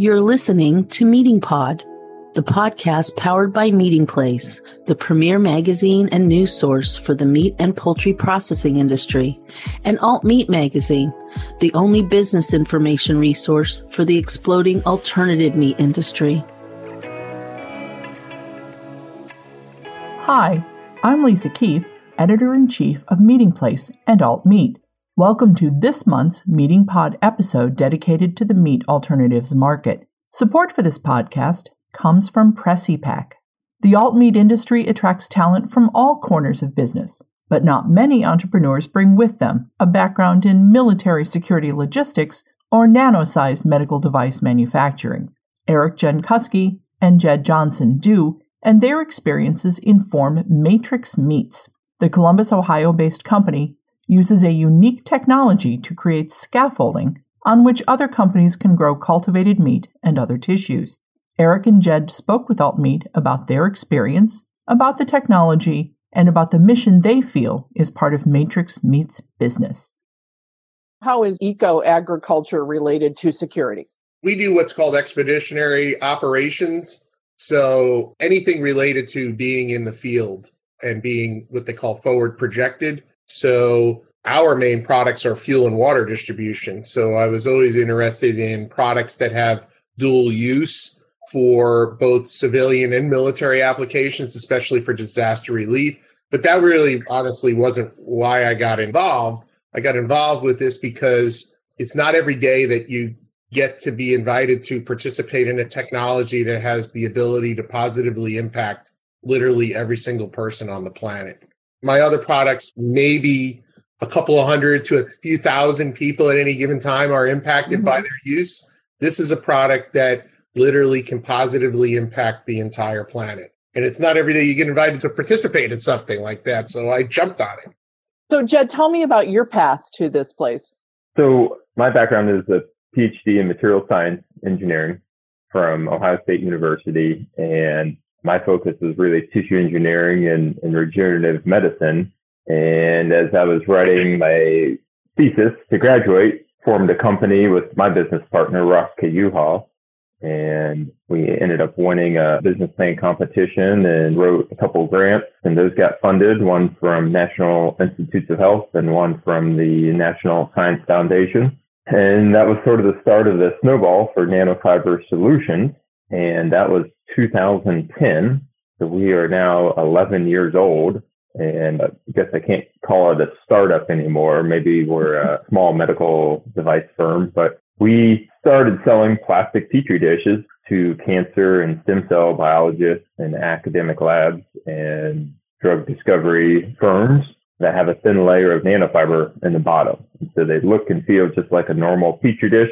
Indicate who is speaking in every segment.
Speaker 1: You're listening to Meating Pod, the podcast powered by Meating Place, the premier magazine and news source for the meat and poultry processing industry, and Alt Meat Magazine, the only business information resource for the exploding alternative meat industry.
Speaker 2: Hi, I'm Lisa Keefe, editor in chief of Meating Place and Alt Meat. Welcome to this month's Meating Pod episode dedicated to the meat alternatives market. Support for this podcast comes from PressiPack. The alt meat industry attracts talent from all corners of business, but not many entrepreneurs bring with them a background in military security logistics or nano-sized medical device manufacturing. Eric Jenkusky and Jed Johnson do, and their experiences inform Matrix Meats, the Columbus, Ohio based company uses a unique technology to create scaffolding on which other companies can grow cultivated meat and other tissues. Eric and Jed spoke with AltMeat about their experience, about the technology, and about the mission they feel is part of Matrix Meat's business.
Speaker 3: How is eco agriculture related to security?
Speaker 4: We do what's called expeditionary operations. So anything related to being in the field and being what they call forward projected so our main products are fuel and water distribution. So I was always interested in products that have dual use for both civilian and military applications, especially for disaster relief. But that really honestly wasn't why I got involved. I got involved with this because it's not every day that you get to be invited to participate in a technology that has the ability to positively impact literally every single person on the planet. My other products, maybe a couple of hundred to a few thousand people at any given time are impacted mm-hmm. by their use. This is a product that literally can positively impact the entire planet. And it's not every day you get invited to participate in something like that. So I jumped on it.
Speaker 3: So, Jed, tell me about your path to this place.
Speaker 5: So, my background is a PhD in material science engineering from Ohio State University. And my focus was really tissue engineering and, and regenerative medicine. And as I was writing my thesis to graduate, formed a company with my business partner, Ross Kayuha. And we ended up winning a business plan competition and wrote a couple grants and those got funded, one from National Institutes of Health and one from the National Science Foundation. And that was sort of the start of the snowball for nanofiber solutions. And that was 2010. So we are now 11 years old. And I guess I can't call it a startup anymore. Maybe we're a small medical device firm, but we started selling plastic petri dishes to cancer and stem cell biologists and academic labs and drug discovery firms that have a thin layer of nanofiber in the bottom. And so they look and feel just like a normal petri dish,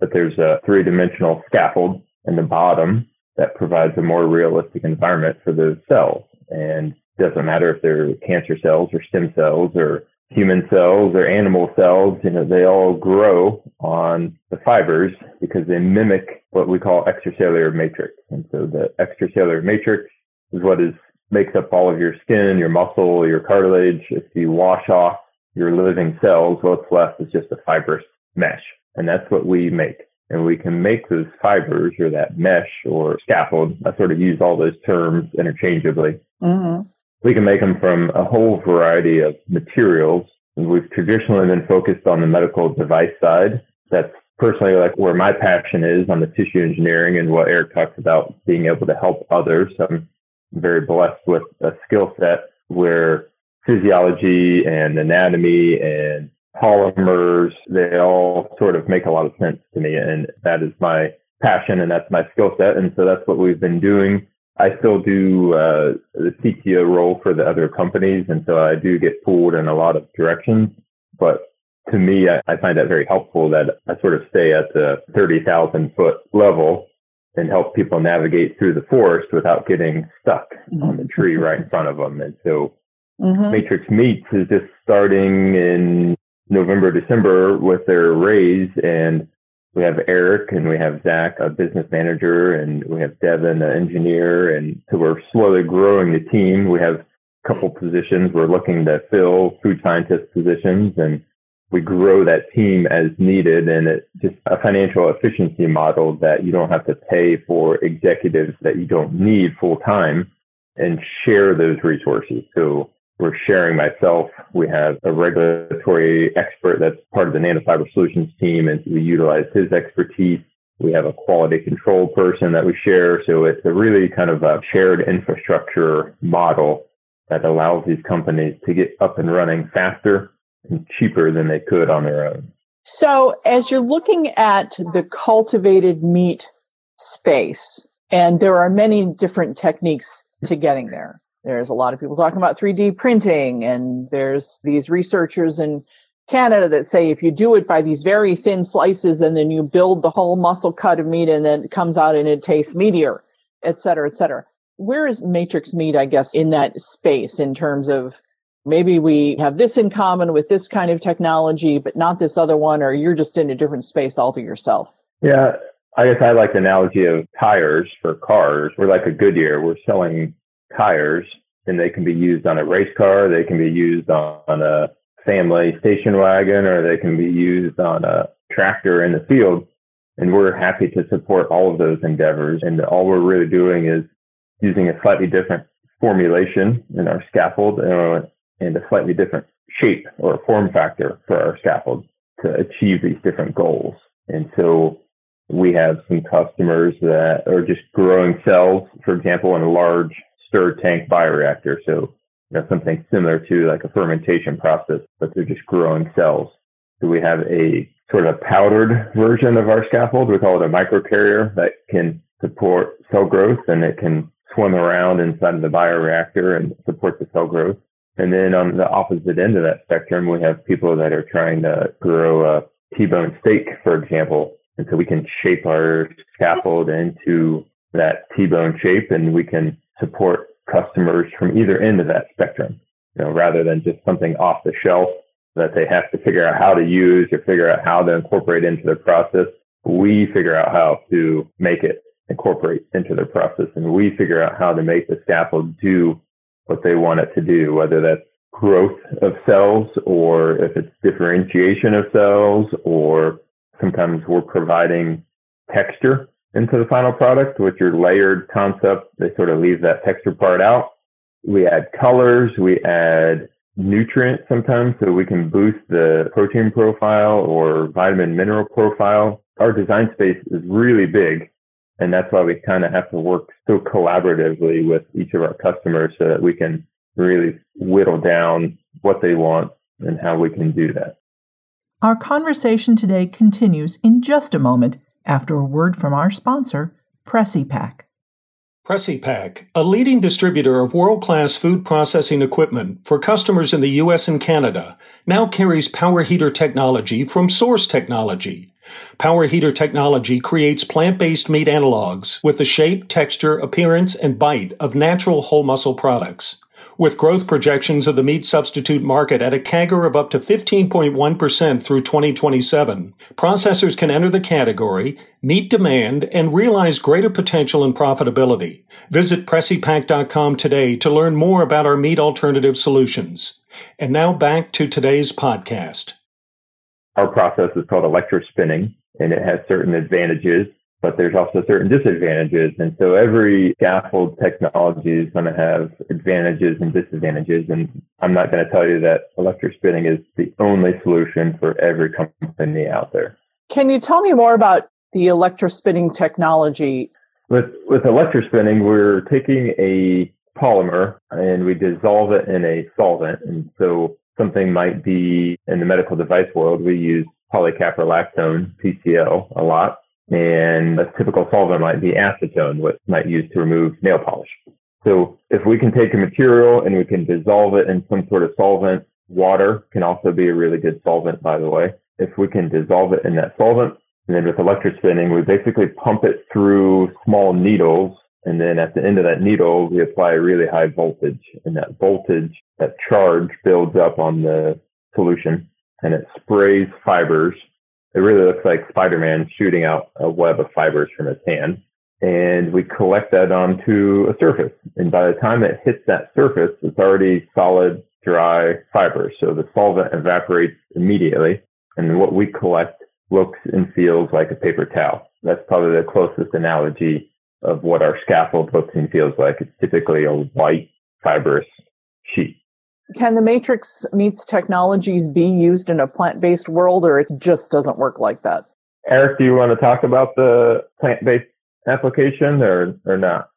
Speaker 5: but there's a three dimensional scaffold in the bottom that provides a more realistic environment for those cells. And doesn't matter if they're cancer cells or stem cells or human cells or animal cells, you know, they all grow on the fibers because they mimic what we call extracellular matrix. And so the extracellular matrix is what is makes up all of your skin, your muscle, your cartilage. If you wash off your living cells, what's left is just a fibrous mesh. And that's what we make and we can make those fibers or that mesh or scaffold. I sort of use all those terms interchangeably. Mm-hmm. We can make them from a whole variety of materials. We've traditionally been focused on the medical device side. That's personally like where my passion is on the tissue engineering and what Eric talks about being able to help others. I'm very blessed with a skill set where physiology and anatomy and polymers, they all sort of make a lot of sense to me. And that is my passion and that's my skill set. And so that's what we've been doing. I still do uh, the CTO role for the other companies. And so I do get pulled in a lot of directions. But to me, I, I find that very helpful that I sort of stay at the 30,000 foot level and help people navigate through the forest without getting stuck on the tree right in front of them. And so mm-hmm. Matrix Meats is just starting in November, December with their raise. And we have Eric and we have Zach, a business manager, and we have Devin, an engineer. And so we're slowly growing the team. We have a couple positions we're looking to fill food scientist positions and we grow that team as needed and it's just a financial efficiency model that you don't have to pay for executives that you don't need full time and share those resources. So we're sharing myself. We have a regulatory expert that's part of the nanofiber solutions team and we utilize his expertise. We have a quality control person that we share. So it's a really kind of a shared infrastructure model that allows these companies to get up and running faster and cheaper than they could on their own.
Speaker 3: So, as you're looking at the cultivated meat space, and there are many different techniques to getting there. There's a lot of people talking about 3D printing, and there's these researchers in Canada that say if you do it by these very thin slices and then you build the whole muscle cut of meat and then it comes out and it tastes meatier, et cetera, et cetera. Where is Matrix Meat, I guess, in that space in terms of maybe we have this in common with this kind of technology, but not this other one, or you're just in a different space all to yourself?
Speaker 5: Yeah, I guess I like the analogy of tires for cars. We're like a Goodyear. We're selling tires and they can be used on a race car. They can be used on, a family station wagon or they can be used on a tractor in the field. And we're happy to support all of those endeavors. And all we're really doing is using a slightly different formulation in our scaffold and a slightly different shape or form factor for our scaffold to achieve these different goals. And so we have some customers that are just growing cells, for example, in a large stirred tank bioreactor. So you know, something similar to like a fermentation process, but they're just growing cells. So we have a sort of powdered version of our scaffold. We call it a microcarrier that can support cell growth and it can swim around inside of the bioreactor and support the cell growth. And then on the opposite end of that spectrum, we have people that are trying to grow a T-bone steak, for example. And so we can shape our scaffold into that T-bone shape and we can support customers from either end of that spectrum, you know, rather than just something off the shelf that they have to figure out how to use or figure out how to incorporate into their process. We figure out how to make it incorporate into their process and we figure out how to make the scaffold do what they want it to do, whether that's growth of cells or if it's differentiation of cells or sometimes we're providing texture into the final product with your layered concept. They sort of leave that texture part out. We add colors, we add nutrients sometimes so we can boost the protein profile or vitamin mineral profile. Our design space is really big. And that's why we kind of have to work so collaboratively with each of our customers so that we can really whittle down what they want and how we can do that.
Speaker 2: Our conversation today continues in just a moment after a word from our sponsor, PressiPack.
Speaker 6: PressiPack, a leading distributor of world-class food processing equipment for customers in the US and Canada, now carries power heater technology from Source Technology. Power heater technology creates plant-based meat analogs with the shape, texture, appearance, and bite of natural whole muscle products. With growth projections of the meat substitute market at a CAGR of up to 15.1% through 2027, processors can enter the category, meet demand, and realize greater potential and profitability. Visit PressiPack.com today to learn more about our meat alternative solutions. And now back to today's podcast.
Speaker 5: Our process is called electrospinning, and it has certain advantages but there's also certain disadvantages. And so every scaffold technology is going to have advantages and disadvantages. And I'm not going to tell you that electrospinning is the only solution for every company out there.
Speaker 3: Can you tell me more about the electrospinning technology?
Speaker 5: With, with electrospinning, we're taking a polymer and we dissolve it in a solvent. And so something might be in the medical device world, we use polycaprolactone, PCL, a lot and a typical solvent might be acetone, what might use to remove nail polish. So if we can take a material and we can dissolve it in some sort of solvent, water can also be a really good solvent, by the way. If we can dissolve it in that solvent, and then with electrospinning, we basically pump it through small needles. And then at the end of that needle, we apply a really high voltage and that voltage, that charge builds up on the solution and it sprays fibers it really looks like Spider-Man shooting out a web of fibers from his hand. And we collect that onto a surface. And by the time it hits that surface, it's already solid dry fibers. So the solvent evaporates immediately. And what we collect looks and feels like a paper towel. That's probably the closest analogy of what our scaffold looks and feels like. It's typically a white fibrous sheet.
Speaker 3: Can the Matrix Meats technologies be used in a plant-based world or it just doesn't work like that?
Speaker 5: Eric, do you want to talk about the plant-based application or, or not?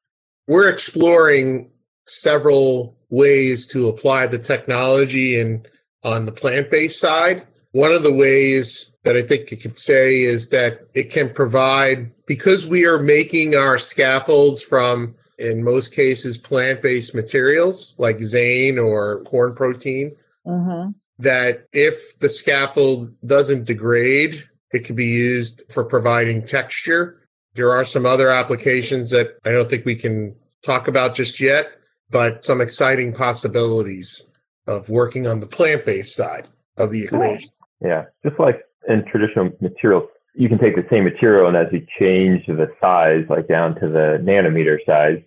Speaker 4: We're exploring several ways to apply the technology and on the plant-based side. One of the ways that I think you could say is that it can provide because we are making our scaffolds from in most cases plant-based materials like zein or corn protein mm-hmm. that if the scaffold doesn't degrade it could be used for providing texture. There are some other applications that i don't think we can talk about just yet but some exciting possibilities of working on the plant-based side of the equation.
Speaker 5: Yeah just like in traditional materials you can take the same material and as you change the size, like down to the nanometer size,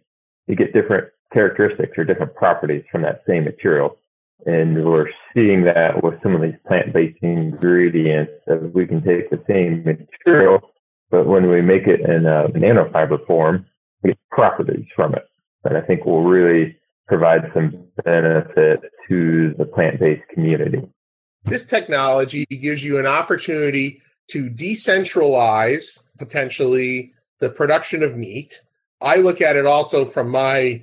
Speaker 5: you get different characteristics or different properties from that same material. And we're seeing that with some of these plant-based ingredients that we can take the same material, but when we make it in a nanofiber form, we get properties from it that I think will really provide some benefit to the plant-based community.
Speaker 4: This technology gives you an opportunity to decentralize potentially the production of meat. I look at it also from my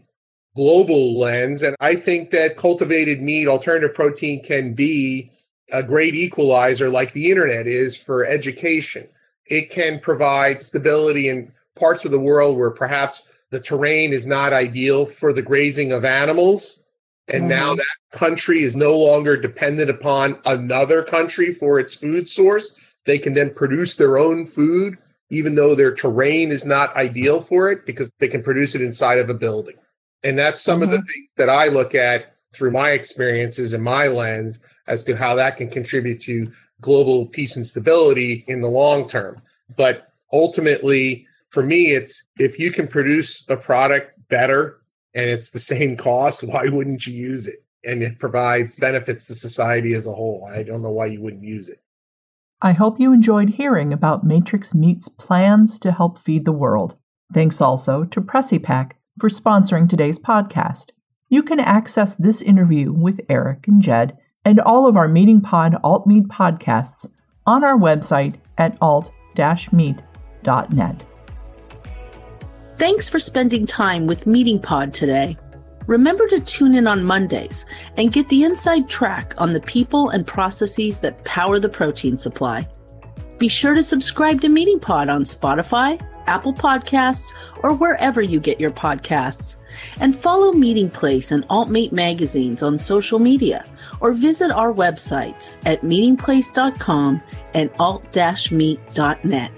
Speaker 4: global lens, and I think that cultivated meat, alternative protein can be a great equalizer like the internet is for education. It can provide stability in parts of the world where perhaps the terrain is not ideal for the grazing of animals. And mm-hmm. now that country is no longer dependent upon another country for its food source. They can then produce their own food, even though their terrain is not ideal for it, because they can produce it inside of a building. And that's some mm-hmm. of the mm-hmm. things that I look at through my experiences and my lens as to how that can contribute to global peace and stability in the long term. But ultimately, for me, it's if you can produce a product better and it's the same cost, why wouldn't you use it? And it provides benefits to society as a whole. I don't know why you wouldn't use it.
Speaker 2: I hope you enjoyed hearing about Matrix Meat's plans to help feed the world. Thanks also to PressiPack for sponsoring today's podcast. You can access this interview with Eric and Jed and all of our Meating Pod Alt Meat podcasts on our website at alt-meat.net.
Speaker 1: Thanks for spending time with Meating Pod today. Remember to tune in on Mondays and get the inside track on the people and processes that power the protein supply. Be sure to subscribe to Meating Pod on Spotify, Apple Podcasts, or wherever you get your podcasts. And follow Meating Place and AltMeat magazines on social media or visit our websites at meatingplace.com and alt-meat.net.